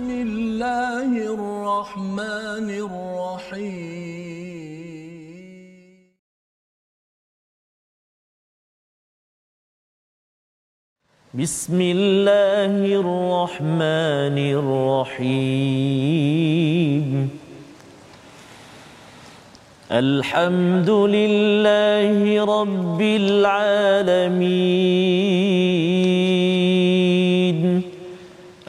بسم الله الرحمن الرحيم. بسم الله الرحمن الرحيم. الحمد لله رب العالمين.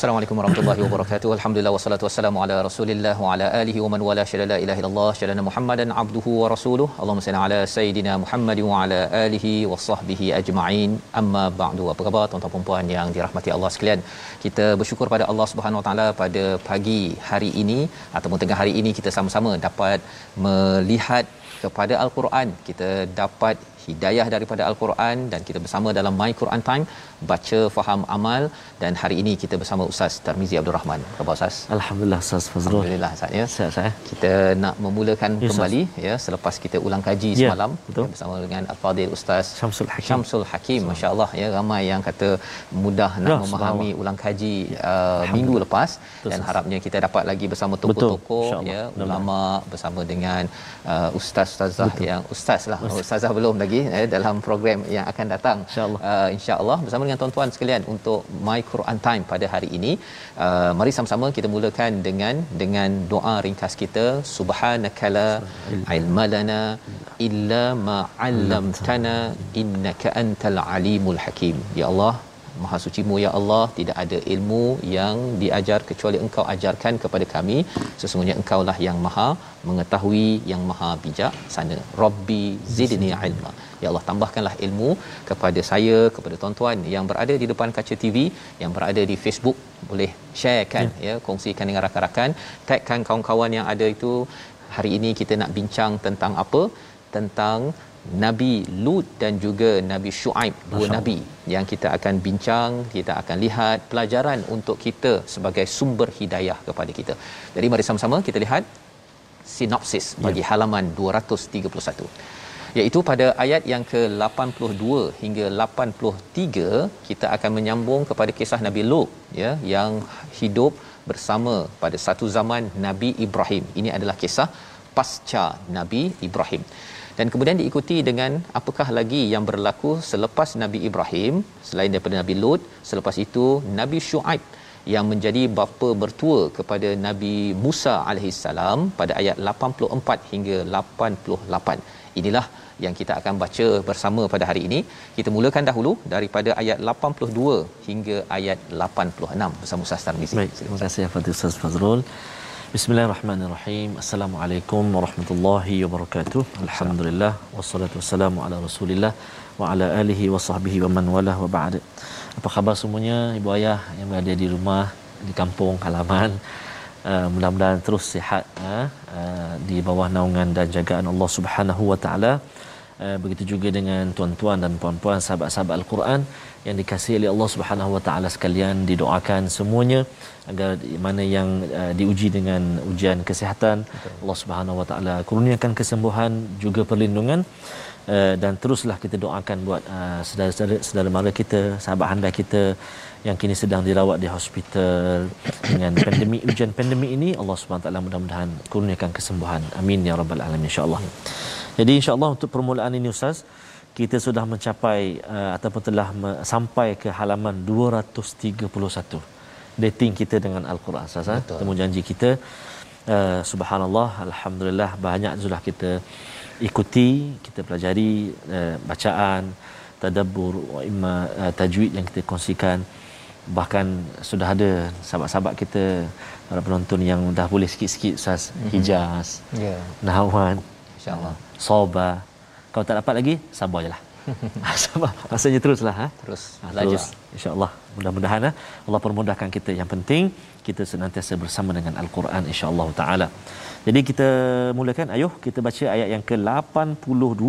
Assalamualaikum warahmatullahi wabarakatuh. Alhamdulillah wassalatu wassalamu ala Rasulillah wa ala alihi wa man wala syada la ilaha illallah syada Muhammadan abduhu wa rasuluh. Allahumma salli ala sayidina Muhammad wa ala alihi wa sahbihi ajma'in. Amma ba'du. Apa khabar tuan-tuan dan puan yang dirahmati Allah sekalian? Kita bersyukur pada Allah Subhanahu wa taala pada pagi hari ini ataupun tengah hari ini kita sama-sama dapat melihat kepada al-Quran. Kita dapat hidayah daripada al-Quran dan kita bersama dalam My Quran Time baca faham amal dan hari ini kita bersama Ustaz Tarmizi Abdul Rahman. Apa khabar Ustaz? Alhamdulillah Ustaz Fazrul. Alhamdulillah Ustaz ya. Sihat saya. Kita nak memulakan Ya, kembali ya selepas kita ulang kaji Ya, semalam betul. ya, bersama dengan Al-Fadil Ustaz Syamsul Hakim. Syamsul Hakim masya-Allah ya ramai yang kata mudah nak Ya, memahami ulang kaji uh, minggu lepas Betul, dan harapnya kita dapat lagi bersama tokoh-tokoh ya ulama bersama dengan uh, ustaz-ustazah yang ustaz lah ustazah belum lagi eh, dalam program yang akan datang Insya-Allah. uh, insya-Allah bersama dengan tuan-tuan sekalian untuk My Quran Time pada hari ini. Uh, mari sama-sama kita mulakan dengan dengan doa ringkas kita. Subhanakala ilma lana illa ma 'allamtana innaka antal alimul hakim. Ya Allah Maha sucimu ya Allah tidak ada ilmu yang diajar kecuali engkau ajarkan kepada kami. Sesungguhnya engkaulah yang maha mengetahui yang maha bijak sana. Rabbi zidni ilma. Ya Allah tambahkanlah ilmu kepada saya kepada tuan-tuan yang berada di depan kaca TV yang berada di Facebook. Boleh sharekan ya, ya kongsikan dengan rakan-rakan. Tagkan kawan-kawan yang ada itu. Hari ini kita nak bincang tentang apa? Tentang Nabi Lut dan juga Nabi Shu'aib dua nabi yang kita akan bincang kita akan lihat pelajaran untuk kita sebagai sumber hidayah kepada kita. Jadi mari sama-sama kita lihat sinopsis bagi halaman 231 iaitu pada ayat yang ke-82 hingga 83 kita akan menyambung kepada kisah Nabi Lut ya yang hidup bersama pada satu zaman Nabi Ibrahim. Ini adalah kisah pasca Nabi Ibrahim. Dan kemudian diikuti dengan apakah lagi yang berlaku selepas Nabi Ibrahim selain daripada Nabi Lut, selepas itu Nabi Shu'aib yang menjadi bapa bertua kepada Nabi Musa alaihissalam pada ayat 84 hingga 88. Inilah yang kita akan baca bersama pada hari ini. Kita mulakan dahulu daripada ayat 82 hingga ayat 86 bersama Ustaz Tarmizi. Baik, terima kasih kepada Ustaz Fazrul. Bismillahirrahmanirrahim. Assalamualaikum warahmatullahi wabarakatuh. Alhamdulillah wassalatu wassalamu ala Rasulillah wa ala alihi wa sahbihi wa man walah wa ba'd. Apa khabar semuanya ibu ayah yang berada di rumah, di kampung halaman? Uh, mudah-mudahan terus sihat uh, uh, di bawah naungan dan jagaan Allah Subhanahu wa taala. Uh, begitu juga dengan tuan-tuan dan puan-puan sahabat-sahabat Al-Quran yang dikasihi oleh Allah Subhanahu Wa Taala sekalian didoakan semuanya agar mana yang uh, diuji dengan ujian kesihatan Allah Subhanahu Wa Taala kurniakan kesembuhan juga perlindungan. Uh, dan teruslah kita doakan buat uh, saudara-saudara saudara mara kita sahabat anda kita yang kini sedang dirawat di hospital. Dengan pandemik ujian pandemik ini Allah Subhanahu Wa Taala mudah-mudahan kurniakan kesembuhan. Amin ya rabbal alamin insyaallah jadi insyaallah untuk permulaan ini ustaz kita sudah mencapai uh, ataupun telah me- sampai ke halaman 231 dating kita dengan al-Quran ustaz ha? temu janji kita uh, subhanallah alhamdulillah banyak sudah kita ikuti kita pelajari uh, bacaan tadabbur imma uh, tajwid yang kita kongsikan bahkan sudah ada sahabat-sahabat kita para penonton yang dah boleh sikit-sikit Ustaz mm-hmm. Hijaz Ya. Nahwan Insya-Allah. Soba. Kalau tak dapat lagi sabar je lah. Sabar. Rasanya teruslah ha? Terus. Ha, terus. insyaallah. Mudah-mudahan ha, Allah permudahkan kita. Yang penting kita senantiasa bersama dengan al-Quran insyaallah taala. Jadi kita mulakan. Ayuh kita baca ayat yang ke-82.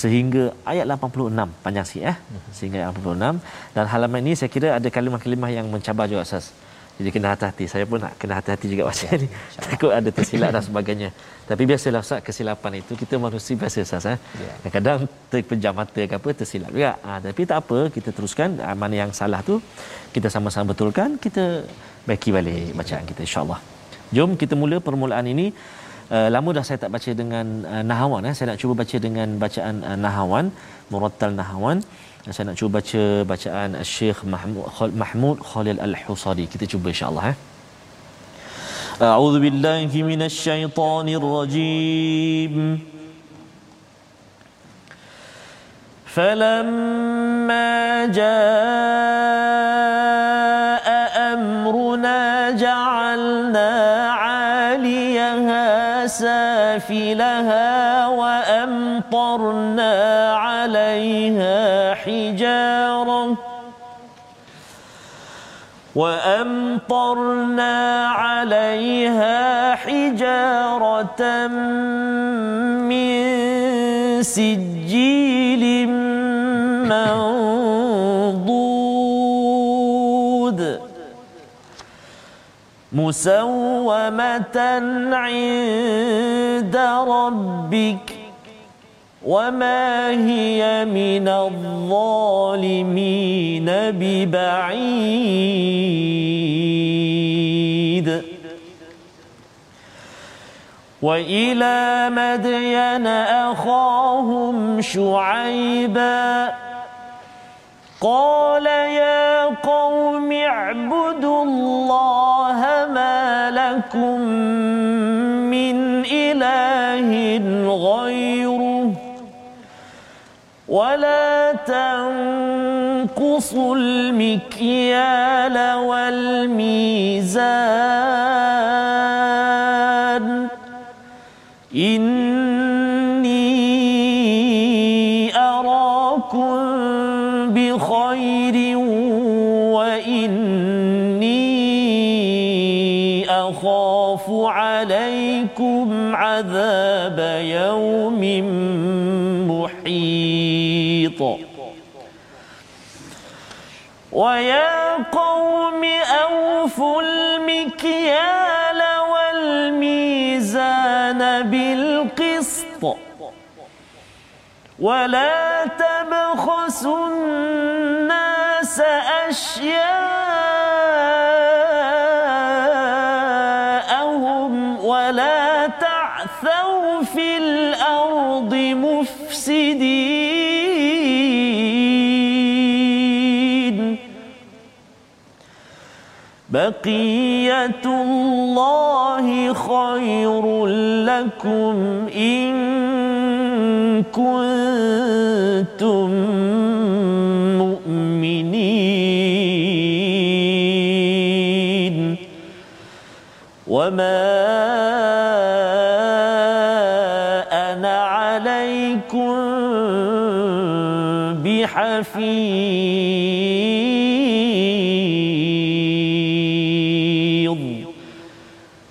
Sehingga ayat 86 panjang sikit eh? Sehingga ayat 86 dan halaman ini saya kira ada kalimah-kalimah yang mencabar juga asas jadi kena hati-hati. Saya pun nak kena hati-hati juga baca ni. takut ada tersilap dan sebagainya. Tapi biasalah Ustaz kesilapan itu kita manusia biasa Ustaz eh. Ya. kadang-kadang terpejam mata ke apa tersilap juga. Ha, tapi tak apa kita teruskan. Ha, mana yang salah tu kita sama-sama betulkan. Kita baiki balik bacaan kita insyaallah. Jom kita mula permulaan ini. Uh, lama dah saya tak baca dengan uh, Nahawan eh. Saya nak cuba baca dengan bacaan uh, Nahawan, Murattal Nahawan. Uh, saya nak cuba baca bacaan uh, Syekh Mahmud Khalil Al-Husari. Kita cuba insya-Allah eh. أعوذ بالله من الشيطان الرجيم فلما جاء أمرنا جعلنا عاليها سافلها وأمطرنا وأمطرنا عليها حجارة من سجيل منضود مسومة عند ربك وما هي من الظالمين ببعيد وإلى مدين أخاهم شعيبا قال يا قوم اعبدوا الله ما لكم من إله غيره ولا تنقصوا المكيال والميزان. إني أراكم بخير وإني أخاف عليكم عذاب يوم محيط. ويا قوم أوفوا المكيال والميزان بالقسط. ولا تبخسوا الناس أشياءهم بقية الله خير لكم إن كنتم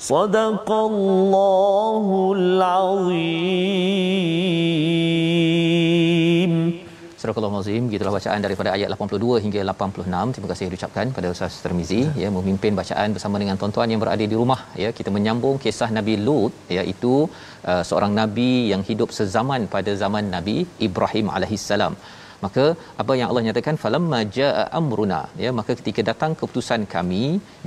صدق الله العظيم Surah Al-Azim gitulah bacaan daripada ayat 82 hingga 86 terima kasih diucapkan pada Ustaz Termizi ya memimpin bacaan bersama dengan tuan-tuan yang berada di rumah ya kita menyambung kisah Nabi Lut iaitu uh, seorang nabi yang hidup sezaman pada zaman Nabi Ibrahim alaihissalam maka apa yang Allah nyatakan? Falamma jaa amruna. Ya maka ketika datang keputusan kami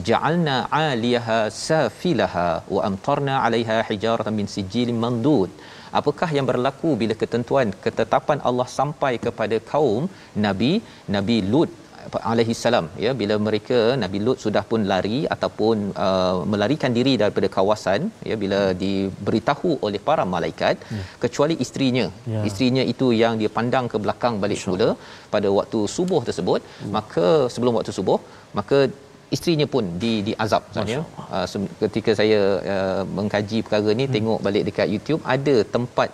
ja'alna 'aliyaha safilaha wa amtarna 'alaiha hijaratan min sijilin mandud. Apakah yang berlaku bila ketentuan ketetapan Allah sampai kepada kaum? Nabi Nabi Lut alaihi salam ya bila mereka Nabi Lut sudah pun lari ataupun uh, melarikan diri daripada kawasan ya bila diberitahu oleh para malaikat ya. kecuali isterinya ya. isterinya itu yang dia pandang ke belakang balik semula pada waktu subuh tersebut ya. maka sebelum waktu subuh maka isterinya pun di di azab sebenarnya uh, ketika saya uh, mengkaji perkara ni hmm. tengok balik dekat YouTube ada tempat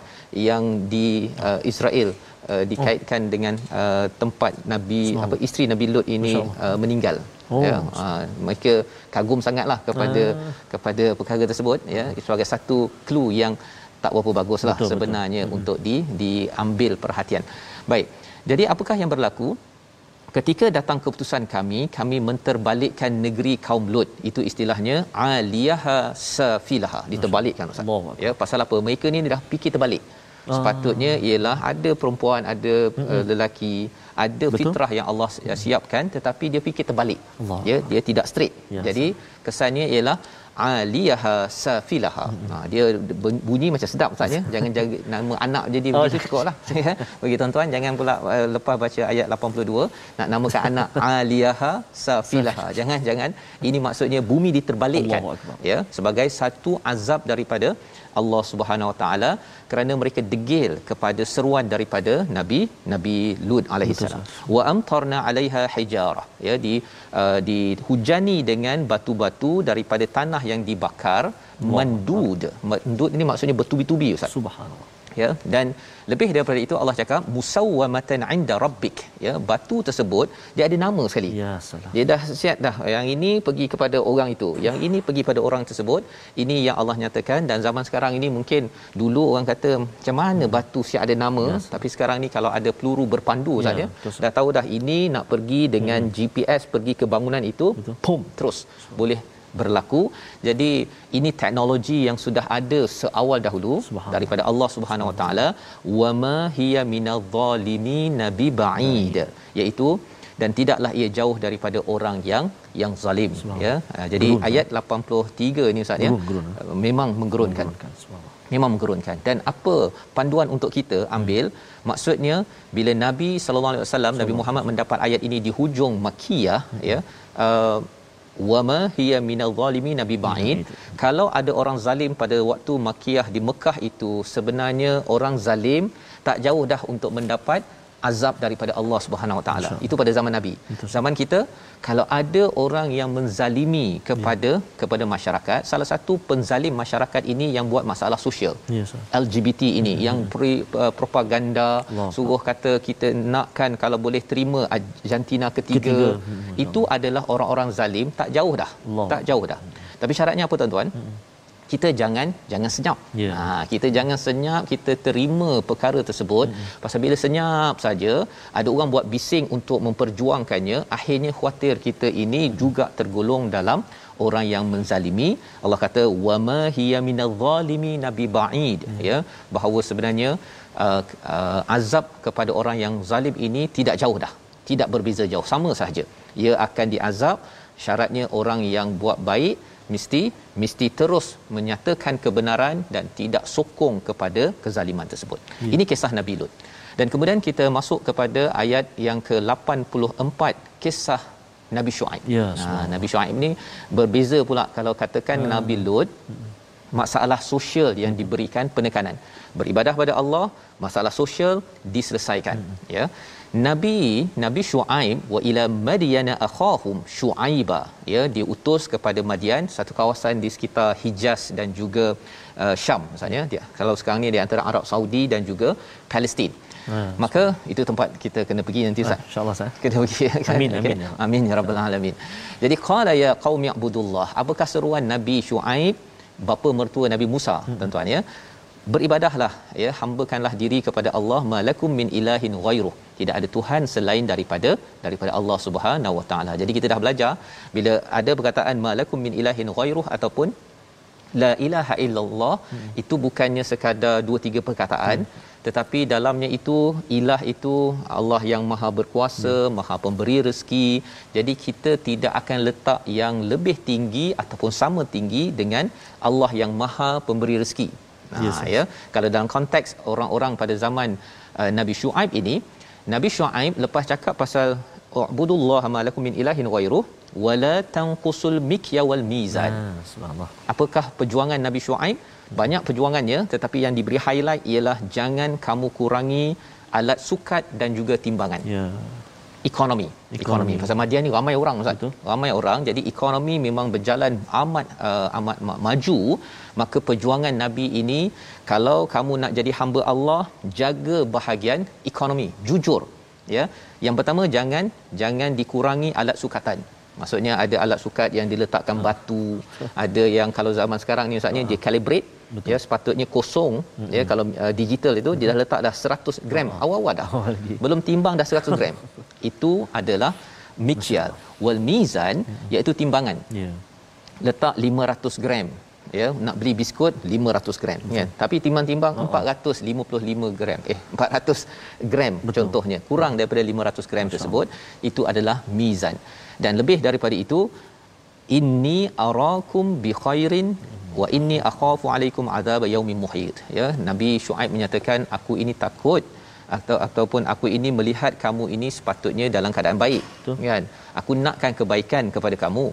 yang di uh, Israel uh, dikaitkan oh. dengan uh, tempat nabi Semang. apa isteri nabi Lut ini uh, meninggal oh. ya uh, mereka kagum sangatlah kepada uh. kepada perkara tersebut ya sebagai satu clue yang tak berapa baguslah betul, sebenarnya betul. untuk di diambil perhatian baik jadi apakah yang berlaku ketika datang keputusan kami kami menterbalikkan negeri kaum Lut itu istilahnya aliyaha safilaha diterbalikkan Ustaz ya pasal apa mereka ni dah fikir terbalik ah. sepatutnya ialah ada perempuan ada uh, lelaki ada Betul? fitrah yang Allah siapkan tetapi dia fikir terbalik Allah. ya dia tidak straight yes. jadi kesannya ialah aliyaha safilaha. Hmm. Ha dia bunyi macam sedap ustaz ya. Jangan jaga nama anak jadi oh, begitu cukuplah. ya. Bagi tuan-tuan jangan pula uh, lepas baca ayat 82 nak namakan anak aliyaha safilaha. Jangan jangan ini maksudnya bumi diterbalikkan. Ya sebagai satu azab daripada Allah Subhanahu Wa Taala kerana mereka degil kepada seruan daripada Nabi Nabi Lut alaihi salam. Wa amtarna 'alaiha hijarah. Ya di uh, dihujani dengan batu-batu daripada tanah yang dibakar mandud. Mandud ini maksudnya bertubi-tubi Ustaz. Subhanallah ya dan lebih daripada itu Allah cakap musawwamatan inda rabbik. Ya batu tersebut dia ada nama sekali. Ya salah. Dia dah siap dah. Yang ini pergi kepada orang itu. Yang ini pergi pada orang tersebut. Ini yang Allah nyatakan. Dan zaman sekarang ini mungkin dulu orang kata macam mana batu siap ada nama? Ya, tapi sekarang ni kalau ada peluru berpandu ya, saja dah tahu dah ini nak pergi dengan hmm. GPS pergi ke bangunan itu pum terus. Boleh berlaku. Jadi ini teknologi yang sudah ada seawal dahulu daripada Allah Subhanahu Wa Taala wa ma hiya minadh-dhalimin nabi ba'id iaitu dan tidaklah ia jauh daripada orang yang yang zalim ya. Ha, jadi gerun, ayat 83 ni ustaz ya. Gerun, gerun. Memang menggerunkan. Memang menggerunkan. Dan apa panduan untuk kita ambil? Hmm. Maksudnya bila Nabi sallallahu alaihi wasallam Nabi Muhammad mendapat ayat ini di hujung Makkiyah hmm. ya. Uh, wama hiya minal zalimin nabi ba'id kalau ada orang zalim pada waktu makiyah di Mekah itu sebenarnya orang zalim tak jauh dah untuk mendapat azab daripada Allah Subhanahu Wa Taala. Itu pada zaman Nabi. Betul. Zaman kita kalau ada orang yang menzalimi kepada ya. kepada masyarakat, salah satu penzalim masyarakat ini yang buat masalah sosial. Ya, LGBT ini ya. yang pri, uh, propaganda Allah. suruh kata kita nakkan kalau boleh terima jantina ketiga. ketiga. Hmm. Itu adalah orang-orang zalim tak jauh dah. Allah. Tak jauh dah. Tapi syaratnya apa tuan-tuan? Hmm kita jangan jangan senyap. Yeah. Ha kita jangan senyap, kita terima perkara tersebut. Mm. Pasal bila senyap saja, ada orang buat bising untuk memperjuangkannya, akhirnya khuatir kita ini mm. juga tergolong dalam orang yang menzalimi. Allah kata wama hiya minadh-dhalimi nabi ba'id mm. ya, bahawa sebenarnya uh, uh, azab kepada orang yang zalim ini tidak jauh dah. Tidak berbeza jauh, sama sahaja. Ia akan diazab syaratnya orang yang buat baik mesti mesti terus menyatakan kebenaran dan tidak sokong kepada kezaliman tersebut. Ya. Ini kisah Nabi Lut. Dan kemudian kita masuk kepada ayat yang ke-84 kisah Nabi Shu'aib. Ya, nah, Nabi Shu'aib ni berbeza pula kalau katakan hmm. Nabi Lut masalah sosial yang diberikan penekanan. Beribadah pada Allah, masalah sosial diselesaikan, hmm. ya. Nabi Nabi Shu'aib wa ila Madyana akhahum Shu'aiba ya diutus kepada Madian satu kawasan di sekitar Hijaz dan juga uh, Syam misalnya dia kalau sekarang ni di antara Arab Saudi dan juga Palestin Hmm. Maka itu tempat kita kena pergi nanti Ustaz. Ah, InsyaAllah Ustaz. Kena pergi. Kan? Amin, okay. amin. Amin ya rabbal alamin. Jadi qala ya qaumi ibudullah. Apakah seruan Nabi Shu'aib bapa mertua Nabi Musa hmm. tuan-tuan ya? Beribadahlah ya hambakanlah diri kepada Allah malakum min ilahin ghairu tidak ada tuhan selain daripada daripada Allah Subhanahu wa taala jadi kita dah belajar bila ada perkataan malakum min ilahin ghairu ataupun la ilaha illallah hmm. itu bukannya sekadar dua tiga perkataan hmm. tetapi dalamnya itu ilah itu Allah yang maha berkuasa hmm. maha pemberi rezeki jadi kita tidak akan letak yang lebih tinggi ataupun sama tinggi dengan Allah yang maha pemberi rezeki yes, ha, ya. Kalau dalam konteks orang-orang pada zaman uh, Nabi Shu'aib ini Nabi Shu'aib lepas cakap pasal ubudullaha ma lakum min ilahin ghairuh wala tanqusul mikya wal mizan. Subhanallah. apakah perjuangan Nabi Shu'aib? Banyak perjuangannya tetapi yang diberi highlight ialah jangan kamu kurangi alat sukat dan juga timbangan. Ya. Ekonomi Ekonomi. ekonomi pasal Madian ni ramai orang ustaz. Betul. ramai orang. Jadi ekonomi memang berjalan amat uh, amat ma- maju. Maka perjuangan nabi ini kalau kamu nak jadi hamba Allah jaga bahagian ekonomi jujur. Ya. Yang pertama jangan jangan dikurangi alat sukatan. Maksudnya ada alat sukat yang diletakkan batu. Ada yang kalau zaman sekarang ni ustaznya dia calibrate ya sepatutnya kosong ya kalau uh, digital itu dia dah letak dah 100 gram awal-awal dah. Awal lagi. belum timbang dah 100 gram. Itu adalah mikyal wal mizan iaitu timbangan. Ya. letak 500 gram ya nak beli biskut 500 gram kan. Tapi timbang-timbang 455 gram. Eh 400 gram Betul. contohnya. Kurang daripada 500 gram tersebut itu adalah mizan. Dan lebih daripada itu inni arakum bi khairin wa inni akhafu alaikum azab yaumin muhit. Ya nabi syuaib menyatakan aku ini takut atau ataupun aku ini melihat kamu ini sepatutnya dalam keadaan baik. Betul. kan aku nakkan kebaikan kepada kamu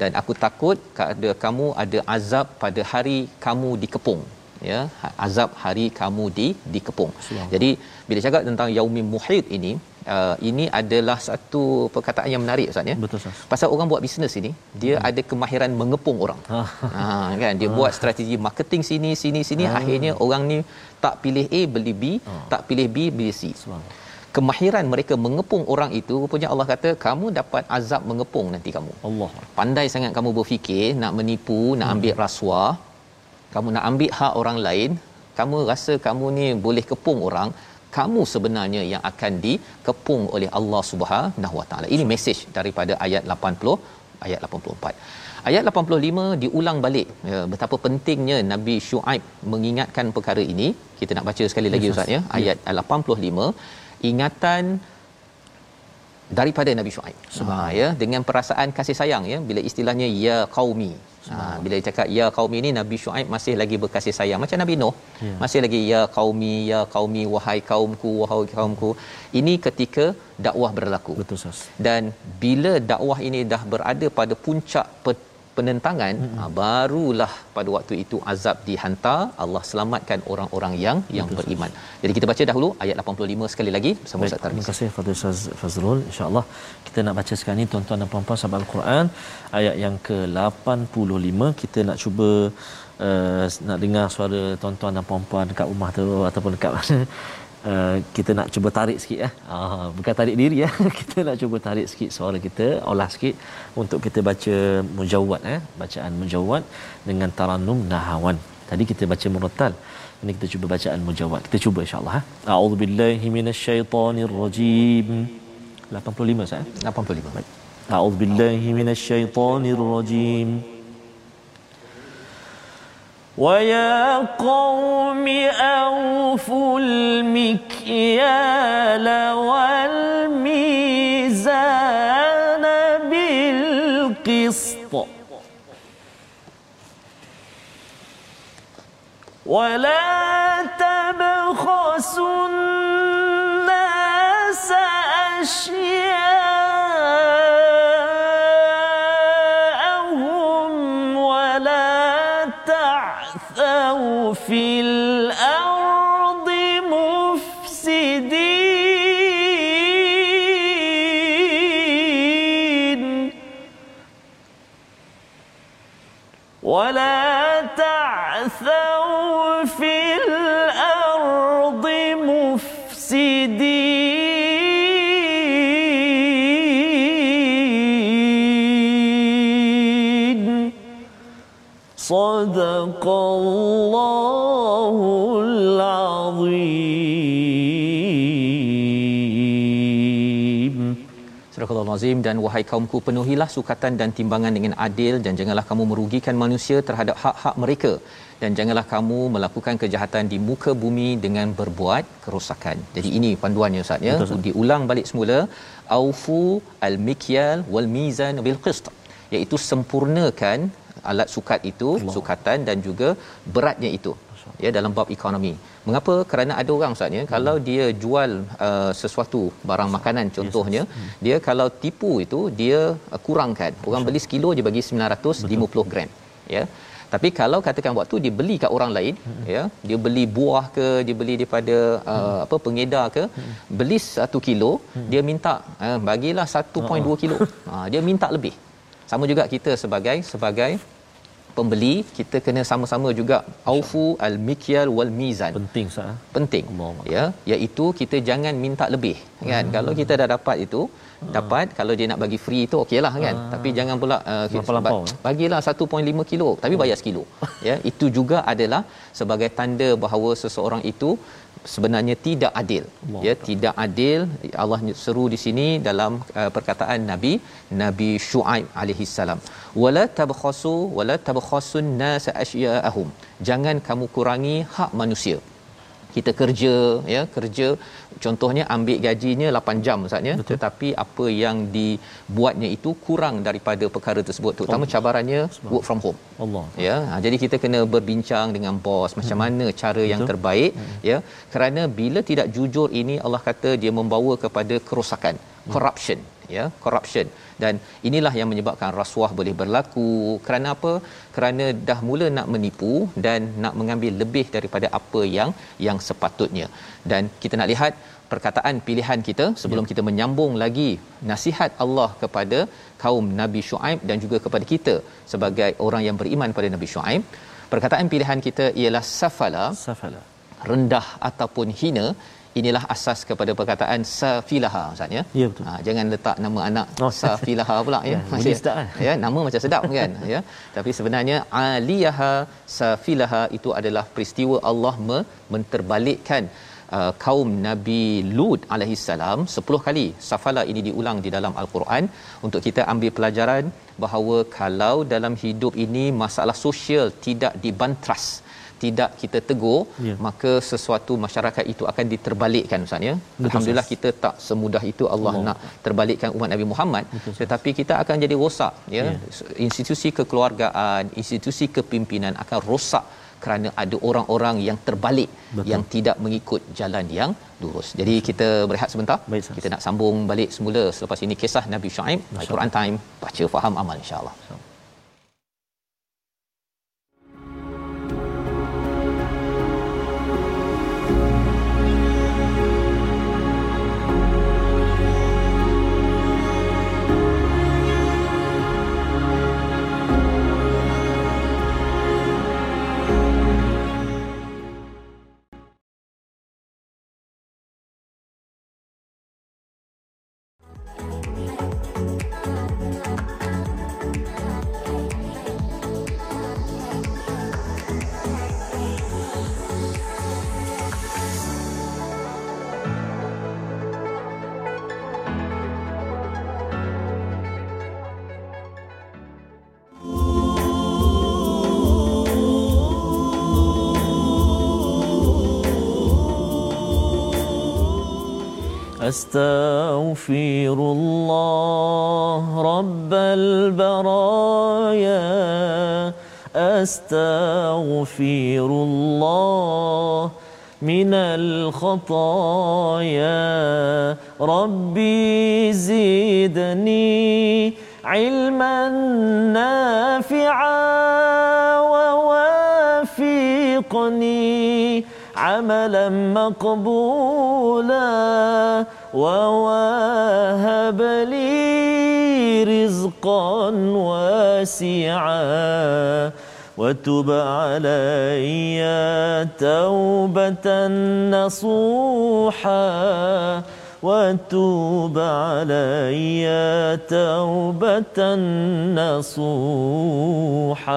dan aku takut ada kamu ada azab pada hari kamu dikepung. Ya ha- azab hari kamu di dikepung. Jadi bila cakap tentang yaumin muhit ini uh, ini adalah satu perkataan yang menarik ustaz ya Betul Ustaz. pasal orang buat bisnes ini dia hmm. ada kemahiran mengepung orang Ah. ha kan dia buat strategi marketing sini sini sini Ah. akhirnya orang ni tak pilih A beli B tak pilih B beli C Subhanallah. kemahiran mereka mengepung orang itu rupanya Allah kata kamu dapat azab mengepung nanti kamu Allah. pandai sangat kamu berfikir nak menipu nak ambil rasuah kamu nak ambil hak orang lain kamu rasa kamu ni boleh kepung orang kamu sebenarnya yang akan dikepung oleh Allah Subhanahu Wa Taala. Ini mesej daripada ayat 80 ayat 84 ayat 85 diulang balik. Ya, betapa pentingnya Nabi Shu'aib mengingatkan perkara ini. Kita nak baca sekali lagi Yes, ustaz ya. Ayat 85 ingatan daripada Nabi Shu'aib. Ha ya dengan perasaan kasih sayang ya bila istilahnya ya qaumi. Ha bila dia cakap ya qaumi ni Nabi Shu'aib masih lagi berkasih sayang macam Nabi Nuh. Ya. Masih lagi ya qaumi ya qaumi wahai kaumku wahai kaumku. Ini ketika dakwah berlaku. Betul Ustaz. Dan bila dakwah ini dah berada pada puncak pe- penentangan hmm. ha, barulah pada waktu itu azab dihantar Allah selamatkan orang-orang yang yang beriman. Jadi kita baca dahulu ayat 85 sekali lagi bersama Ustaz terima Tarmizi. kasih Fadil Ustaz Fazrul. InsyaAllah kita nak baca sekarang ni tuan-tuan dan puan-puan sahabat Al-Quran ayat yang ke-85 kita nak cuba uh, nak dengar suara tuan-tuan dan puan-puan dekat rumah tu ataupun dekat mana Uh, kita nak cuba tarik sikit ya. Ah, bukan tarik diri ya. kita nak cuba tarik sikit suara kita, olah sikit untuk kita baca mujawwad eh, bacaan mujawwad dengan taranum nahawan. Tadi kita baca murattal. Ini kita cuba bacaan mujawwad. Kita cuba insya-Allah. Eh. A'udzubillahi minasyaitonirrajim. 85 saya. 85. Baik. A'udzubillahi minasyaitonirrajim. ويا قوم أوفوا المكيال والميزان بالقسط ولا تبخسوا الناس أشياءهم dan wahai kaumku penuhilah sukatan dan timbangan dengan adil dan janganlah kamu merugikan manusia terhadap hak-hak mereka dan janganlah kamu melakukan kejahatan di muka bumi dengan berbuat kerosakan. Jadi ini panduannya Ustaz ya. Betul. Diulang balik semula aufu al-mikyal wal mizan bil qist iaitu sempurnakan alat sukat itu Allah. sukatan dan juga beratnya itu ya dalam bab ekonomi mengapa kerana ada orang ustaz ya hmm. kalau dia jual uh, sesuatu barang makanan contohnya yes, hmm. dia kalau tipu itu dia uh, kurangkan orang beli sekilo dia bagi 950 Betul. gram ya tapi kalau katakan waktu dia beli kat orang lain hmm. ya dia beli buah ke dia beli daripada uh, hmm. apa pengedar ke hmm. beli 1 kilo hmm. dia minta uh, bagilah 1.2 oh. kilo ha, dia minta lebih sama juga kita sebagai sebagai pembeli kita kena sama-sama juga aufu al mikyal wal mizan penting sah penting Allah. ya iaitu kita jangan minta lebih kan hmm. kalau kita dah dapat itu hmm. dapat kalau dia nak bagi free itu okeylah kan. Hmm. tapi jangan pula uh, bagilah 1.5 kilo tapi bayar sekilo. Ya itu juga adalah sebagai tanda bahawa seseorang itu sebenarnya tidak adil. Allah ya Allah. tidak adil. Allah seru di sini dalam uh, perkataan nabi nabi syuaib alaihi salam. Wala tabkhasu wala tabkhasun nas asyaahum jangan kamu kurangi hak manusia. Kita kerja ya kerja contohnya ambil gajinya 8 jam ustaz ya tetapi apa yang dibuatnya itu kurang daripada perkara tersebut terutama cabarannya work from home Allah ya ha, jadi kita kena berbincang dengan bos macam hmm. mana cara Betul. yang terbaik hmm. ya kerana bila tidak jujur ini Allah kata dia membawa kepada kerosakan hmm. corruption ya corruption. Dan inilah yang menyebabkan rasuah boleh berlaku. Kerana apa? Kerana dah mula nak menipu dan nak mengambil lebih daripada apa yang yang sepatutnya. Dan kita nak lihat perkataan pilihan kita sebelum ya. kita menyambung lagi nasihat Allah kepada kaum Nabi Shu'aib dan juga kepada kita sebagai orang yang beriman pada Nabi Shu'aib. Perkataan pilihan kita ialah safala safala. rendah ataupun hina inilah asas kepada perkataan safilaha ustaz ya. Ya betul. Ha, jangan letak nama anak oh. safilaha pula ya. Masih sedap kan? Ya, nama macam sedap kan ya. Tapi sebenarnya aliyaha safilaha itu adalah peristiwa Allah menterbalikkan Uh, kaum Nabi Lut alaihi salam 10 kali safala ini diulang di dalam al-Quran untuk kita ambil pelajaran bahawa kalau dalam hidup ini masalah sosial tidak dibantras tidak kita tegur ya. maka sesuatu masyarakat itu akan diterbalikkan ustaz ya alhamdulillah kita tak semudah itu Allah, Allah nak terbalikkan umat Nabi Muhammad Betul, tetapi kita akan jadi rosak ya. ya institusi kekeluargaan institusi kepimpinan akan rosak kerana ada orang-orang yang terbalik Betul. yang tidak mengikut jalan yang lurus. Jadi kita berehat sebentar. Baik, kita nak sambung balik semula selepas ini kisah Nabi Shu'aib. Al-Quran Time baca faham amal insya-Allah. insya أستغفر الله رب البرايا. أستغفر الله من الخطايا. ربي زدني علما نافعا ووافقني. عملا مقبولا ووهب لي رزقا واسعا وتب علي توبة نصوحا وتوب علي توبة نصوحا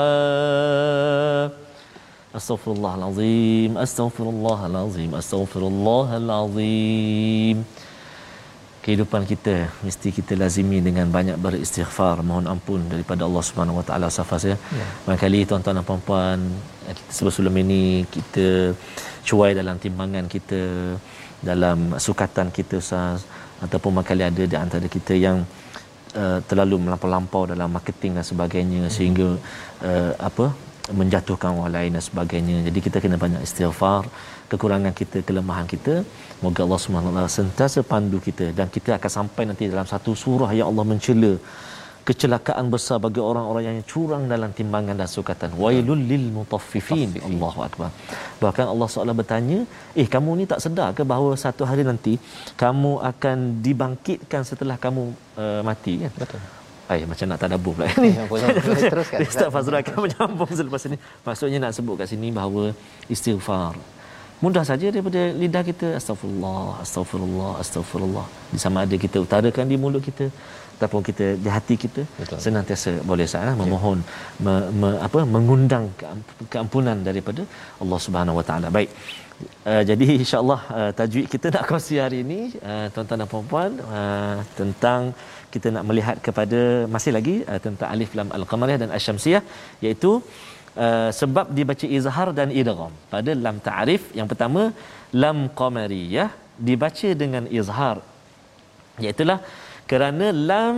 Astaghfirullahalazim, astaghfirullahalazim, astaghfirullahalazim. Kehidupan kita mesti kita lazimi dengan banyak beristighfar, mohon ampun daripada Allah Subhanahu Wa Taala safas ya. ya. kali tuan-tuan dan puan-puan sebelum ini kita cuai dalam timbangan kita dalam sukatan kita Ustaz ataupun makali ada di antara kita yang uh, terlalu melampau-lampau dalam marketing dan sebagainya hmm. sehingga uh, apa menjatuhkan orang lain dan sebagainya. Jadi kita kena banyak istighfar, kekurangan kita, kelemahan kita. Moga Allah SWT sentiasa pandu kita dan kita akan sampai nanti dalam satu surah yang Allah mencela kecelakaan besar bagi orang-orang yang curang dalam timbangan dan sukatan. Wailul lil mutaffifin. Allahu akbar. Bahkan Allah SWT bertanya, "Eh, kamu ni tak sedar ke bahawa satu hari nanti kamu akan dibangkitkan setelah kamu uh, mati kan?" Betul. Ay, macam nak tadabbur pula ni. Ya, boleh. Boleh teruskan, Ustaz. Fazrul akan menyambung selepas ini. Maksudnya nak sebut kat sini bahawa istighfar. Mudah saja daripada lidah kita astagfirullah, astagfirullah, astagfirullah. Di sama ada kita utarakan di mulut kita ataupun kita di hati kita Betul. senantiasa boleh salah memohon me, me, apa mengundang keamp- keampunan daripada Allah Subhanahu Wa Taala. Baik. Uh, jadi insyaallah uh, tajwid kita nak kongsi hari ini uh, tuan-tuan dan puan-puan uh, tentang kita nak melihat kepada masih lagi uh, tentang alif lam al-qamariyah dan asy-syamsiyah iaitu uh, sebab dibaca izhar dan idgham. Pada lam ta'rif yang pertama lam qamariyah dibaca dengan izhar. Iaitulah kerana lam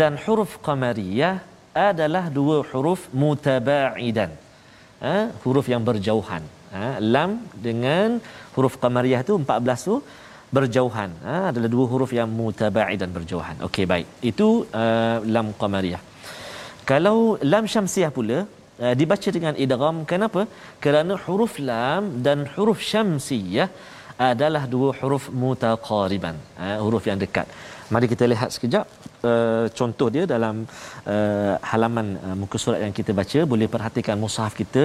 dan huruf qamariyah adalah dua huruf mutabaidan. Ha, huruf yang berjauhan. Ha, lam dengan huruf qamariyah tu 14 tu berjauhan. Ha, adalah dua huruf yang mutabaidan berjauhan. Okey baik. Itu uh, lam qamariyah. Kalau lam syamsiah pula uh, dibaca dengan idgham kenapa? Kerana huruf lam dan huruf syamsiyah adalah dua huruf mutaqariban uh, huruf yang dekat. Mari kita lihat sekejap uh, contoh dia dalam uh, halaman uh, muka surat yang kita baca. Boleh perhatikan mushaf kita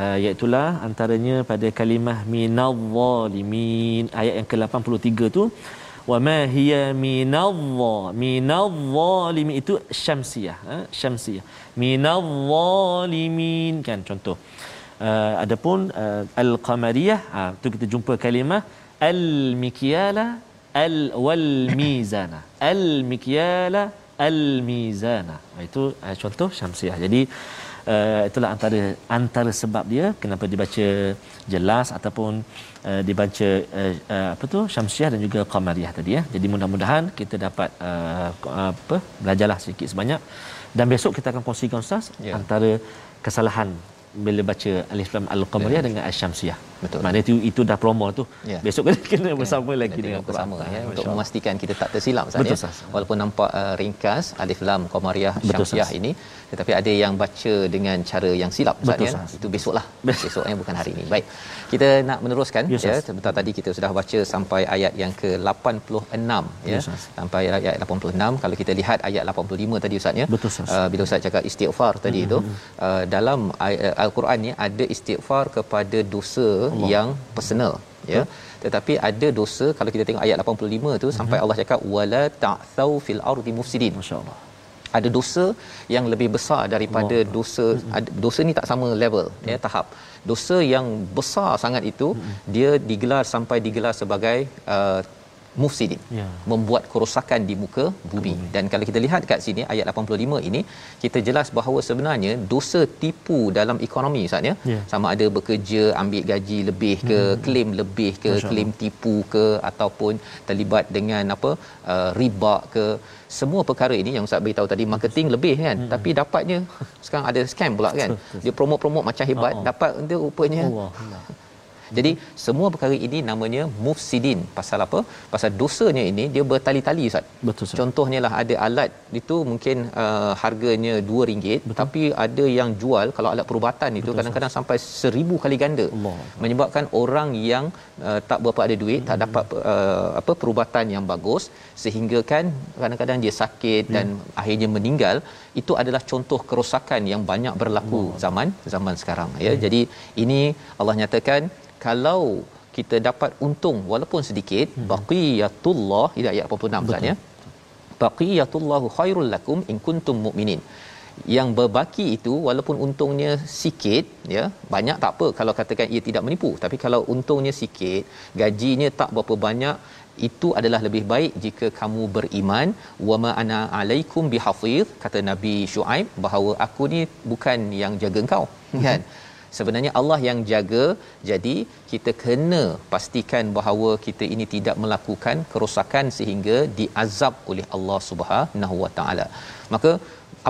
uh, iaitu antaranya pada kalimah minadh-dhalimin ayat yang ke-83 tu wa ma hiya minadh minadh-dhalimin itu syamsiyah ha? syamsiyah. Minadh-dhalimin kan contoh. Uh, adapun uh, al-qamariyah ha, tu kita jumpa kalimah al-mikyala al wal mizana al mikyala al mizana itu uh, contoh syamsiah jadi itulah antara antara sebab dia kenapa dibaca jelas ataupun uh, dibaca uh, uh, apa tu syamsiah dan juga qamariyah tadi ya jadi mudah-mudahan kita dapat uh, apa belajarlah sikit sebanyak dan besok kita akan kongsikan ustaz Ya. antara kesalahan bila baca alif lam al-qamariyah dengan asy-syamsiyah. Betul. Maknanya itu itu dah promo tu. Ya. Besok kena, kena bersama lagi Nanti dengan bersama Quran. ya Ah, untuk Allah. memastikan kita tak tersilap Ustaz Betul, ya. Walaupun nampak uh, ringkas alif lam qamariyah Ustaz. ini tetapi ada yang baca dengan cara yang silap Ustaz Betul, ya. Itu besoklah. Besoknya bukan hari ini. Baik. Kita nak meneruskan Ya, ya. Sebentar tadi kita sudah baca sampai ayat yang ke-86 ya. Ya, Ustaz. Sampai ayat 86 kalau kita lihat ayat 85 tadi Ustaz ya. Betul. Uh, bila Ustaz cakap istighfar tadi itu uh, dalam uh, al-Quran ni ada istighfar kepada dosa yang personal ya tetapi ada dosa kalau kita tengok ayat 85 tu sampai Allah cakap wala ta'thau fil ardi mufsidin Masya-Allah. Ada dosa yang lebih besar daripada Allah. dosa ada, dosa ni tak sama level ya tahap. Dosa yang besar sangat itu dia digelar sampai digelar sebagai uh, mufsidin. Ya. membuat kerosakan di muka bumi. Dan kalau kita lihat kat sini ayat 85 ini kita jelas bahawa sebenarnya dosa tipu dalam ekonomi Ustaz ya. Ya. sama ada bekerja ambil gaji lebih ke claim lebih ke Masya claim tipu ke ataupun terlibat dengan apa uh, riba ke semua perkara ini yang Ustaz beritahu tadi marketing lebih kan hmm. tapi dapatnya sekarang ada scam pula kan dia promote-promote macam hebat Oh, dapat dia rupanya Allah. Jadi semua perkara ini namanya mufsidin. Pasal apa? Pasal dosanya ini dia bertali-tali Ustaz. Betul, Ustaz. Contohnya lah ada alat itu mungkin uh, harganya RM2, tapi ada yang jual kalau alat perubatan itu Betul, kadang-kadang sampai seribu kali ganda. Allah. Menyebabkan orang yang uh, tak berapa ada duit, tak dapat uh, apa perubatan yang bagus sehingga kan kadang-kadang dia sakit dan akhirnya meninggal. Itu adalah contoh kerosakan yang banyak berlaku zaman zaman sekarang. Ya. Jadi ini Allah nyatakan kalau kita dapat untung walaupun sedikit hmm. baqiyatullah ini ayat 86 Ustaz ya. Baqiyatullahu khairul lakum in kuntum mu'minin. Yang berbaki itu walaupun untungnya sikit ya banyak tak apa kalau katakan ia tidak menipu. Tapi kalau untungnya sikit gajinya tak berapa banyak itu adalah lebih baik jika kamu beriman. Wama ana alaikum bihafiz kata nabi syuaib bahawa aku ni bukan yang jaga engkau. Kan? Sebenarnya Allah yang jaga. Jadi kita kena pastikan bahawa kita ini tidak melakukan kerosakan sehingga diazab oleh Allah Subhanahu Wa Taala. Maka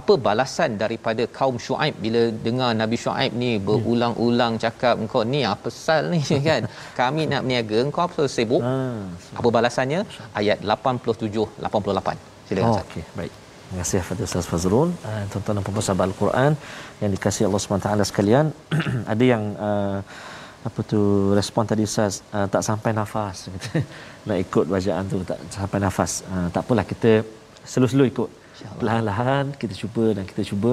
apa balasan daripada kaum Shu'aib bila dengar Nabi Shu'aib ni berulang-ulang cakap engkau ni apa sal ni kan kami nak berniaga engkau apa sibuk Ah, apa balasannya ayat 87 88 silakan Oh, okey, baik. Terima kasih kepada Ustaz Fazrul. Uh, tuan-tuan dan puan-puan sahabat Al-Quran yang dikasihi Allah SWT sekalian. ada yang uh, apa tu respon tadi Ustaz uh, tak sampai nafas nak ikut bacaan tu tak sampai nafas. Uh, tak apalah kita slow-slow ikut. Perlahan-lahan kita cuba dan kita cuba.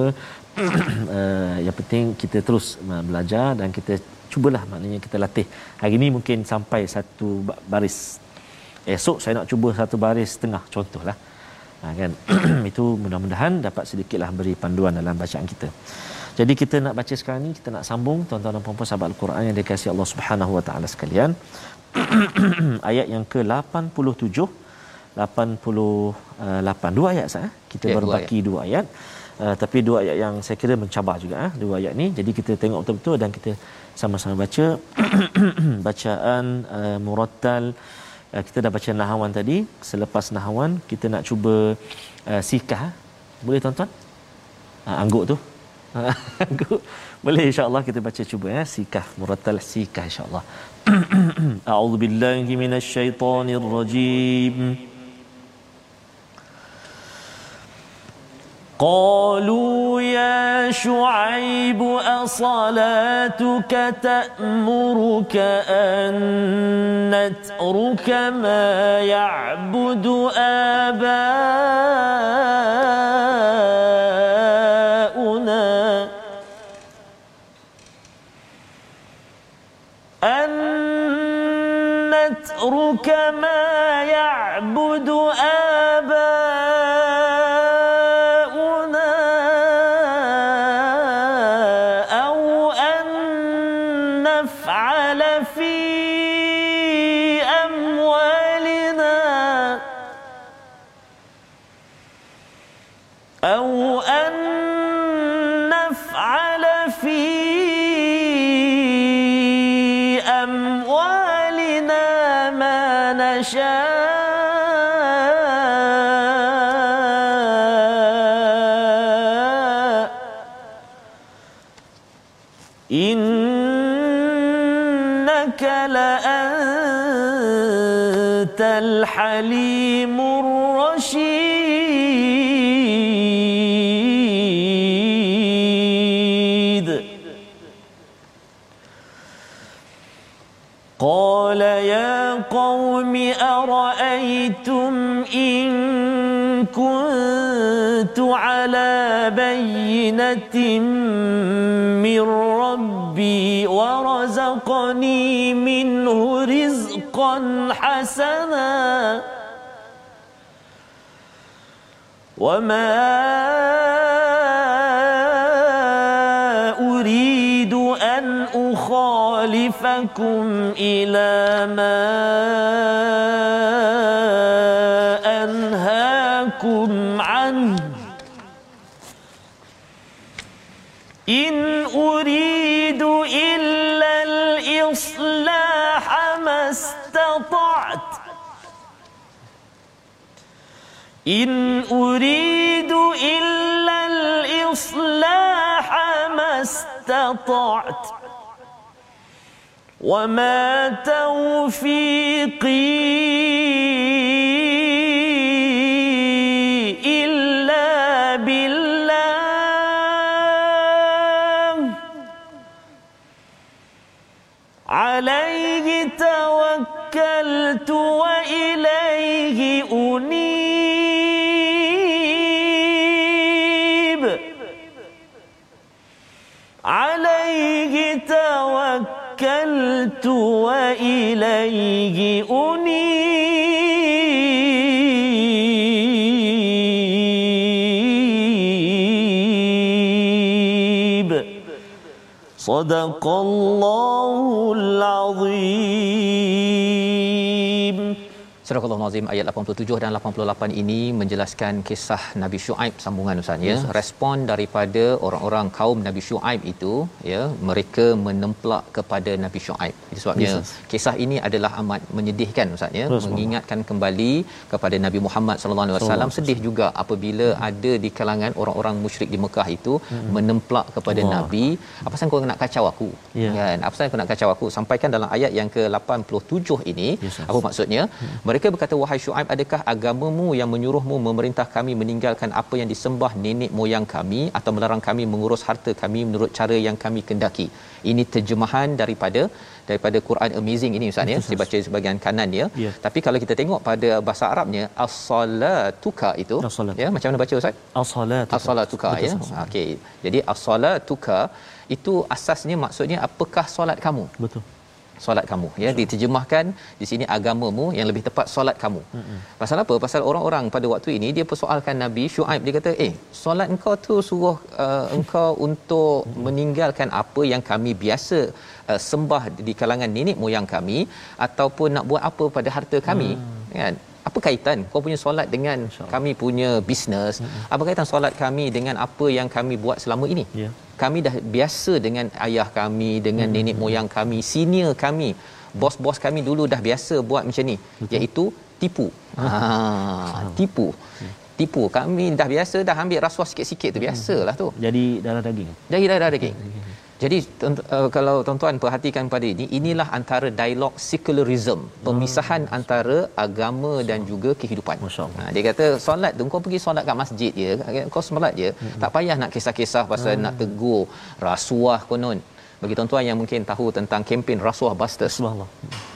Uh, yang penting kita terus uh, belajar dan kita cubalah maknanya kita latih. Hari ni mungkin sampai satu ba- baris. Esok saya nak cuba satu baris setengah contohlah. Ha, kan? Itu mudah-mudahan dapat sedikitlah beri panduan dalam bacaan kita. Jadi kita nak baca sekarang ni kita nak sambung tuan-tuan dan puan-puan sahabat al-Quran yang dikasihi Allah Subhanahu wa taala sekalian. Ayat yang ke-87 88 dua ayat sah kita Ya, baru dua baki dua ayat. Uh, tapi dua ayat yang saya kira mencabar juga eh, dua ayat ni. Jadi kita tengok betul-betul dan kita sama-sama baca. Bacaan uh, murattal. Uh, kita dah baca nahawan tadi. Selepas nahawan kita nak cuba uh, sikah. Boleh tuan-tuan? Uh, angguk tu. Angguk. Boleh insyaallah kita baca cuba ya sikah murattal sikah insyaallah. A'udzubillahi minasyaitonirrajim قالوا يا شعيب أصلاتك تأمرك أن نترك ما يعبد آباؤنا أن نترك أو أن نفعل في أموالنا ما نشاء. إنك لأنت الحليم. كنت على بينة من ربي ورزقني منه رزقا حسنا. وما أريد أن أخالفكم إلى ما إن أريد إلا الإصلاح ما استطعت وما توفيقي وإليه أنيب. صدق الله العظيم. Surah Al-Nazim ayat 87 dan 88 ini menjelaskan kisah Nabi Shu'aib sambungan Ustaz ya. Yes. Respon daripada orang-orang kaum Nabi Shu'aib itu ya, mereka menemplak kepada Nabi Shu'aib. Itu sebabnya Yes. kisah ini adalah amat menyedihkan Ustaz ya, Terus, mengingatkan kembali kepada Nabi Muhammad sallallahu alaihi wasallam sedih juga apabila ada di kalangan orang-orang musyrik di Mekah itu menemplak kepada Allah. Nabi, apa pasal kau nak kacau aku? Ya. Kan? Apa pasal kau nak kacau aku? Sampaikan dalam ayat yang ke-87 ini, Yes, apa maksudnya? Mereka berkata wahai Syuaib adakah agamamu yang menyuruhmu memerintah kami meninggalkan apa yang disembah nenek moyang kami atau melarang kami mengurus harta kami menurut cara yang kami kendaki. Ini terjemahan daripada daripada Quran Amazing ini Ustaz ya. Saya baca sebahagian kanan dia. Ya. Tapi kalau kita tengok pada bahasa Arabnya as-salatuka itu As-salat. ya macam mana baca Ustaz? As-salat. As-salatuka ya. Okey. Jadi as-salatuka itu asasnya maksudnya apakah solat kamu? Betul. Solat kamu ya diterjemahkan di sini agamamu yang lebih tepat solat kamu. Mm-hmm. Pasal apa? Pasal orang-orang pada waktu ini dia persoalkan Nabi Shu'aib dia kata, "Eh, solat engkau tu suruh uh, engkau untuk mm-hmm. meninggalkan apa yang kami biasa uh, sembah di kalangan nenek moyang kami ataupun nak buat apa pada harta kami?" Mm. Kan? Apa kaitan kau punya solat dengan kami punya bisnes? Mm-hmm. Apa kaitan solat kami dengan apa yang kami buat selama ini? Ya. kami dah biasa dengan ayah kami dengan hmm. nenek moyang kami senior kami bos-bos kami dulu dah biasa buat macam ni Betul. iaitu tipu ha tipu tipu kami dah biasa dah ambil rasuah sikit-sikit tu biasalah tu Jadi darah daging. jadi dah daging jadi uh, kalau tuan-tuan perhatikan pada ini inilah antara dialog secularism pemisahan antara agama dan juga kehidupan. Ha, dia kata solat tu kau pergi solat kat masjid je kau solat je hmm. tak payah nak kisah-kisah pasal hmm. nak tegur rasuah konon bagi tuan-tuan yang mungkin tahu tentang kempen rasuah busters Subhanallah.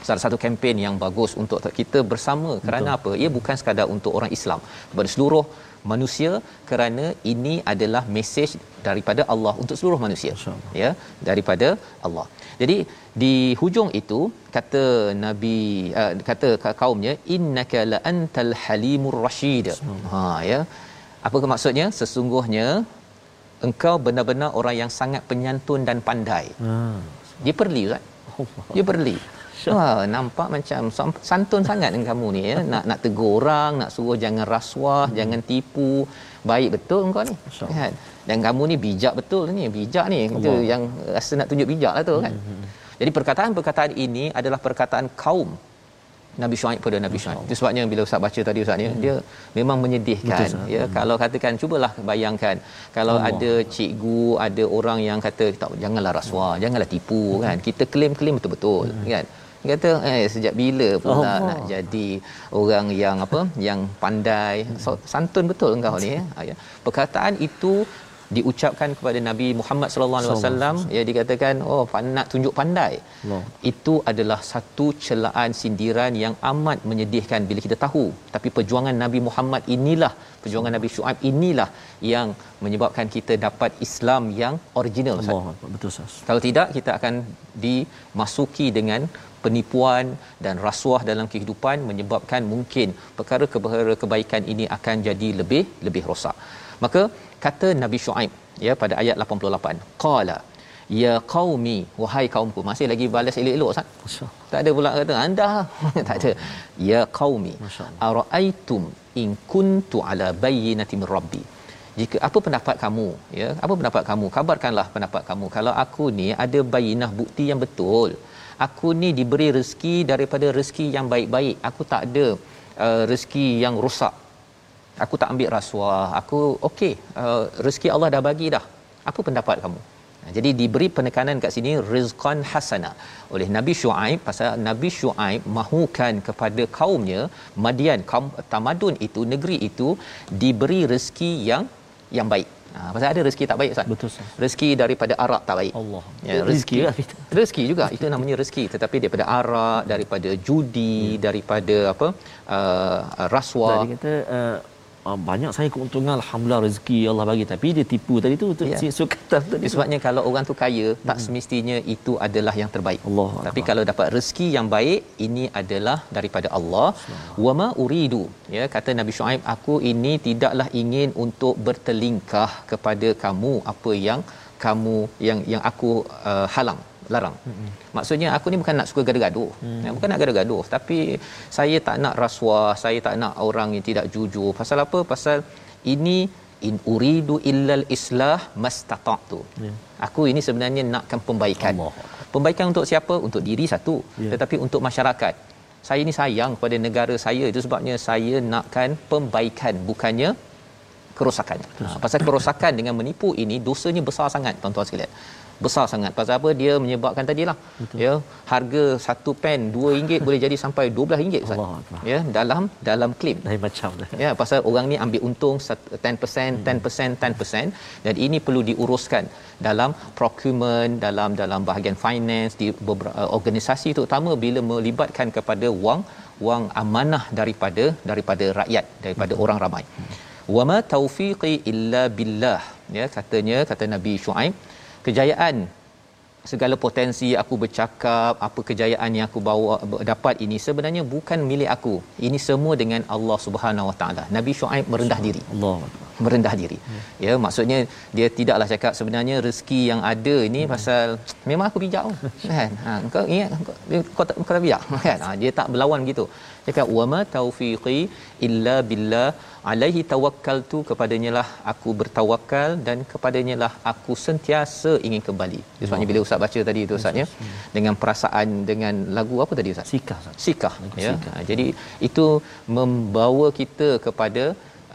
salah satu kempen yang bagus untuk kita bersama kerana apa? Ia bukan sekadar untuk orang Islam. Kepada seluruh manusia kerana ini adalah mesej daripada Allah untuk seluruh manusia. InsyaAllah. ya daripada Allah. Jadi di hujung itu kata nabi uh, kata ka- kaumnya innaka la antal halimur rasyid ha ya. Apa maksudnya? Sesungguhnya engkau benar-benar orang yang sangat penyantun dan pandai Ha. dia perli ustaz dia perli Wah, nampak macam santun sangat dengan kamu ni ya. Nak nak tegur orang, nak suruh jangan rasuah, hmm. jangan tipu. Baik betul engkau ni. Kan? Dan kamu ni bijak betul ni. Bijak ni. Itu yang rasa nak tunjuk bijak lah tu kan. Hmm. Jadi perkataan-perkataan ini adalah perkataan kaum Nabi Shu'aib pada Nabi Shu'aib. Itu sebabnya bila Ustaz baca tadi Ustaz ni, dia memang menyedihkan. Hmm. Betul, ya, kalau katakan cubalah bayangkan kalau Allah. ada cikgu, ada orang yang kata tak janganlah rasuah, janganlah tipu kan. Kita klaim-klaim betul-betul kan. Dia kata eh sejak bila pula Allah. nak jadi orang yang apa yang pandai so, santun betul engkau ni ya. Ya. Perkataan itu diucapkan kepada Nabi Muhammad sallallahu alaihi wasallam ya dikatakan oh nak tunjuk pandai Allah. itu adalah satu celaan sindiran yang amat menyedihkan bila kita tahu tapi perjuangan Nabi Muhammad inilah perjuangan Nabi Shu'aib inilah yang menyebabkan kita dapat Islam yang original Ustaz. Allah betul Ustaz. Kalau tidak kita akan dimasuki dengan penipuan dan rasuah dalam kehidupan menyebabkan mungkin perkara-perkara kebaikan ini akan jadi lebih lebih rosak. Maka kata Nabi Shu'aib ya pada ayat 88 qala ya qaumi wahai kaumku masih lagi balas elok-elok Ustaz. Masya-Allah. tak ada pula kata anda. Tak ada. Ya qaumi araaitum in kuntu ala bayyinati min rabbi? Jika apa pendapat kamu? Ya apa pendapat kamu? Kabarkanlah pendapat kamu. Kalau aku ni ada bayinah bukti yang betul aku ni diberi rezeki daripada rezeki yang baik-baik. Aku tak ada uh, rezeki yang rosak aku tak ambil rasuah aku okey uh, rezeki Allah dah bagi dah apa pendapat kamu Nah, jadi diberi penekanan kat sini rizqan hasana oleh Nabi Shu'aib pasal Nabi Shu'aib mahukan kepada kaumnya Madian kaum tamadun itu negeri itu diberi rezeki yang yang baik. Ha, pasal ada rezeki tak baik Ustaz. Betul, Ustaz. Rezeki daripada arak tak baik. Allah. Ya, Rezeki rezeki rezeki juga itu namanya rezeki tetapi daripada arak, daripada judi, daripada apa? Uh, rasuah. Dia kata uh, uh, banyak saya keuntungan alhamdulillah rezeki Allah bagi tapi dia tipu tadi tu tu si sukatan tadi. Sebabnya kalau orang tu kaya tak semestinya itu adalah yang terbaik. Allah Tapi Akbar. kalau dapat rezeki yang baik ini adalah daripada Allah. Wama uridu ya kata Nabi Shu'aib aku ini tidaklah ingin untuk bertelingkah kepada kamu apa yang kamu yang yang aku uh, halang larang. Hmm. Maksudnya aku ni bukan nak suka gaduh-gaduh. Hmm. Bukan nak gaduh-gaduh, tapi saya tak nak rasuah, saya tak nak orang yang tidak jujur. Pasal apa? Pasal ini in uridu illal islah mastata'tu. Yeah. Aku ini sebenarnya nakkan pembaikan. Allah. Pembaikan untuk siapa? Untuk diri satu, yeah. tetapi untuk masyarakat. Saya ni sayang kepada negara saya itu sebabnya saya nakkan pembaikan bukannya kerosakan. Ha, pasal kerosakan dengan menipu ini dosanya besar sangat tuan-tuan sekalian besar sangat. Pasal apa? Dia menyebabkan tadilah Betul. ya harga satu pen RM2 boleh jadi sampai RM12 Ustaz. Ya dalam dalam claim. Lain macam dah. Ya pasal orang ni ambil untung 10% 10% 10% dan ini perlu diuruskan dalam procurement dalam dalam bahagian finance di beberapa uh, organisasi terutama bila melibatkan kepada wang wang amanah daripada daripada rakyat daripada hmm. orang ramai. Wama taufiqi illa billah. Ya katanya kata nabi syuaib kejayaan. Segala potensi aku bercakap apa kejayaan yang aku bawa dapat ini sebenarnya bukan milik aku. Ini semua dengan Allah Subhanahu Wa Taala. Nabi Shu'aib merendah diri. Allah. Merendah diri. Hmm. ya maksudnya dia tidaklah cakap sebenarnya rezeki yang ada ini hmm. pasal memang aku bijak. Kan? Ha kau ingat kau tak kau tak bijak. Kan? Ha, dia tak berlawan cakap wama taufiqi illa billah. Alaihi tawakkaltu kepadanya lah aku bertawakal dan kepadanya lah aku sentiasa ingin kembali. Sebabnya bila ustaz baca tadi tu ustaz ya dengan perasaan dengan lagu apa tadi ustaz? Sikah sikah ya. Sikah. Ha, jadi itu membawa kita kepada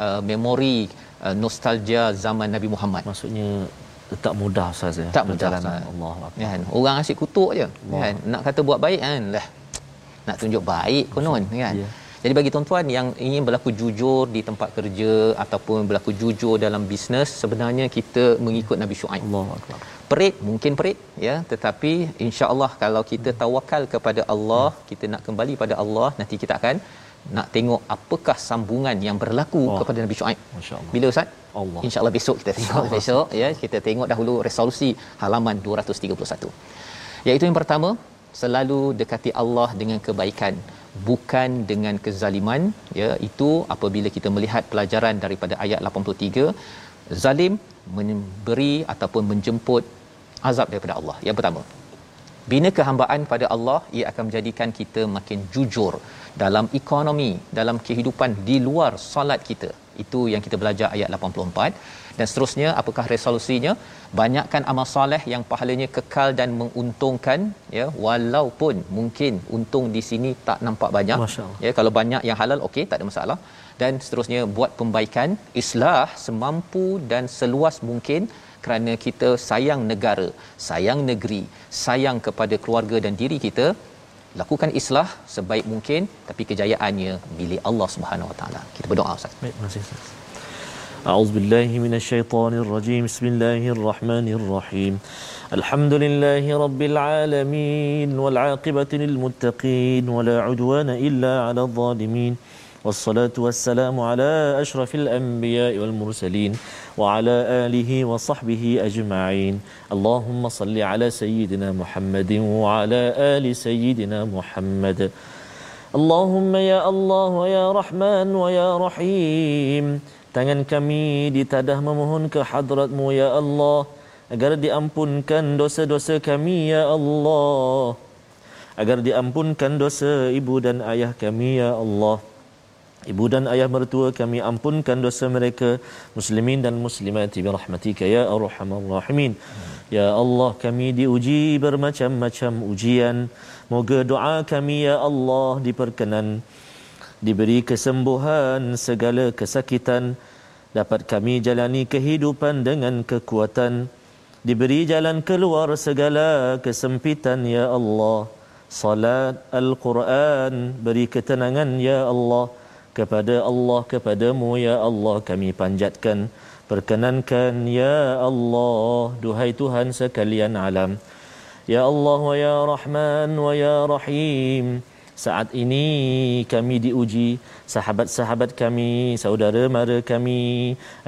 uh, memori uh, nostalgia zaman Nabi Muhammad. Maksudnya tak mudah ustaz ya tak mudah Allah kan? Orang asyik kutuk je kan? Nak kata buat baik kan? Lah nak tunjuk baik konon kan? Yeah. jadi bagi tuan-tuan yang ingin berlaku jujur di tempat kerja ataupun berlaku jujur dalam bisnes sebenarnya kita mengikut Nabi Syuaib. Allah perit mungkin perit ya. Tetapi insya-Allah kalau kita tawakal kepada Allah hmm. kita nak kembali pada Allah nanti kita akan nak tengok apakah sambungan yang berlaku oh. kepada Nabi Syuaib. masya-Allah. Bila ustaz? Allah. insya-Allah besok kita tengok besok ya. Kita tengok dahulu resolusi halaman 231 iaitu yang pertama selalu dekati Allah dengan kebaikan bukan dengan kezaliman. Ya itu apabila kita melihat pelajaran daripada ayat 83 zalim memberi ataupun menjemput azab daripada Allah. Yang pertama bina kehambaan pada Allah ia akan menjadikan kita makin jujur dalam ekonomi dalam kehidupan di luar solat kita. Itu yang kita belajar ayat 84 dan seterusnya apakah resolusinya banyakkan amal soleh yang pahalanya kekal dan menguntungkan ya walaupun mungkin untung di sini tak nampak banyak. Ya kalau banyak yang halal okey tak ada masalah. Dan seterusnya buat pembaikan islah semampu dan seluas mungkin kerana kita sayang negara sayang negeri sayang kepada keluarga dan diri kita lakukan islah sebaik mungkin tapi kejayaannya milik Allah Subhanahu Wa Taala. Kita berdoa ustaz. Baik terima kasih ustaz أعوذ بالله من الشيطان الرجيم. بسم الله الرحمن الرحيم. الحمد لله رب العالمين والعاقبة للمتقين ولا عدوان إلا على الظالمين. والصلاة والسلام على أشرف الأنبياء والمرسلين وعلى آله وصحبه أجمعين. اللهم صل على سيدنا محمد وعلى آل سيدنا محمد. اللهم يا الله ويا رحمن ويا رحيم. Tangan kami ditadah memohon ke hadratmu ya Allah agar diampunkan dosa-dosa kami ya Allah. Agar diampunkan dosa ibu dan ayah kami ya Allah. Ibu dan ayah mertua kami ampunkan dosa mereka. Muslimin dan muslimat bi rahmatika ya arhamar rahimin. Ya Allah kami diuji bermacam-macam ujian. Moga doa kami ya Allah diperkenan. Diberi kesembuhan segala kesakitan dapat kami jalani kehidupan dengan kekuatan. Diberi jalan keluar segala kesempitan ya Allah. Salat al-Quran beri ketenangan ya Allah. Kepada Allah kepadamu ya Allah kami panjatkan. Perkenankan ya Allah duhai Tuhan sekalian alam. Ya Allah wa ya Rahman wa ya Rahim saat ini kami diuji sahabat-sahabat kami saudara mara kami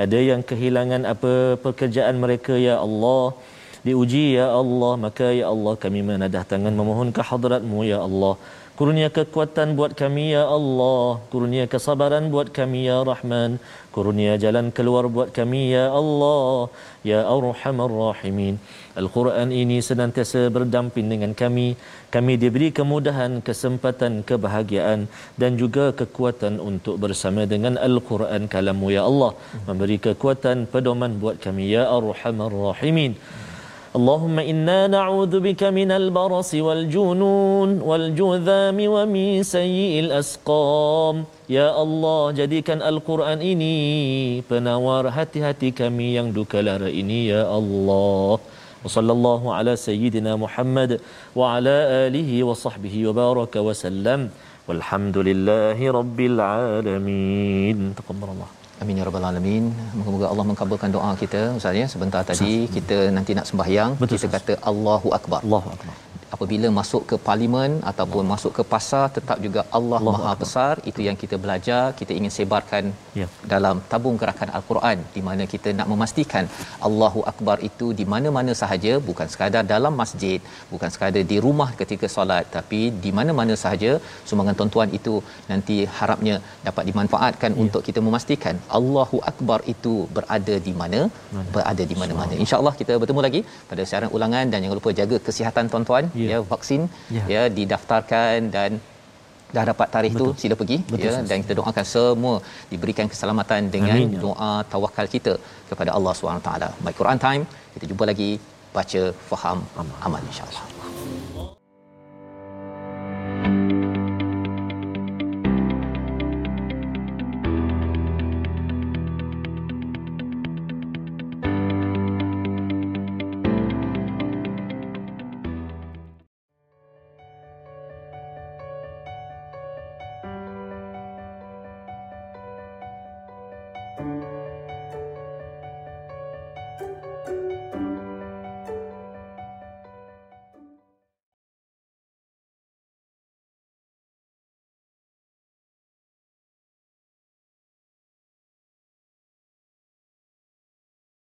ada yang kehilangan apa pekerjaan mereka ya Allah. Diuji ya Allah maka ya Allah kami menadah tangan memohon ke hadratmu ya Allah Kurnia kekuatan buat kami ya Allah. Kurnia kesabaran buat kami ya Rahman. Kurnia jalan keluar buat kami ya Allah. Ya Arhamar Rahimin. Al-Quran ini senantiasa berdamping dengan kami. Kami diberi kemudahan, kesempatan, kebahagiaan dan juga kekuatan untuk bersama dengan Al-Quran kalamu ya Allah. Memberi kekuatan pedoman buat kami ya Arhamar Rahimin. اللهم إنا نعوذ بك من البرص والجنون والجذام ومن سيء الأسقام Ya Allah jadikan Al-Quran ini penawar hati-hati kami yang duka lara ini ya Allah. Wa sallallahu ala sayyidina Muhammad wa ala alihi wa sahbihi wa baraka wa sallam. Walhamdulillahi rabbil alamin. Taqabbalallah. Amin ya rabbal alamin. Moga-moga Allah mengabulkan doa kita Ustaz ya. Sebentar tadi kita nanti nak sembahyang, Betul, kita Ustaz. kata Allahu akbar. Allahu akbar. Apabila masuk ke parlimen ataupun masuk ke pasar tetap juga Allah, Allah Maha besar. Itu yang kita belajar. Kita ingin sebarkan Ya. dalam tabung gerakan al-Quran di mana kita nak memastikan Allahu akbar itu di mana-mana sahaja bukan sekadar dalam masjid bukan sekadar di rumah ketika solat tapi di mana-mana sahaja. Sumbangan tuan-tuan itu nanti harapnya dapat dimanfaatkan Ya. untuk kita memastikan Allahu akbar itu berada di mana berada di mana-mana. Insyaallah kita bertemu lagi pada siaran ulangan. Dan jangan lupa jaga kesihatan tuan-tuan Ya. ya vaksin Ya. ya didaftarkan dan dah dapat tarikh Betul. tu sila pergi Betul, ya dan kita doakan semua diberikan keselamatan dengan Amin, ya. doa tawakal kita kepada Allah Subhanahu taala. Baik Quran time kita jumpa lagi baca faham amal insyaallah.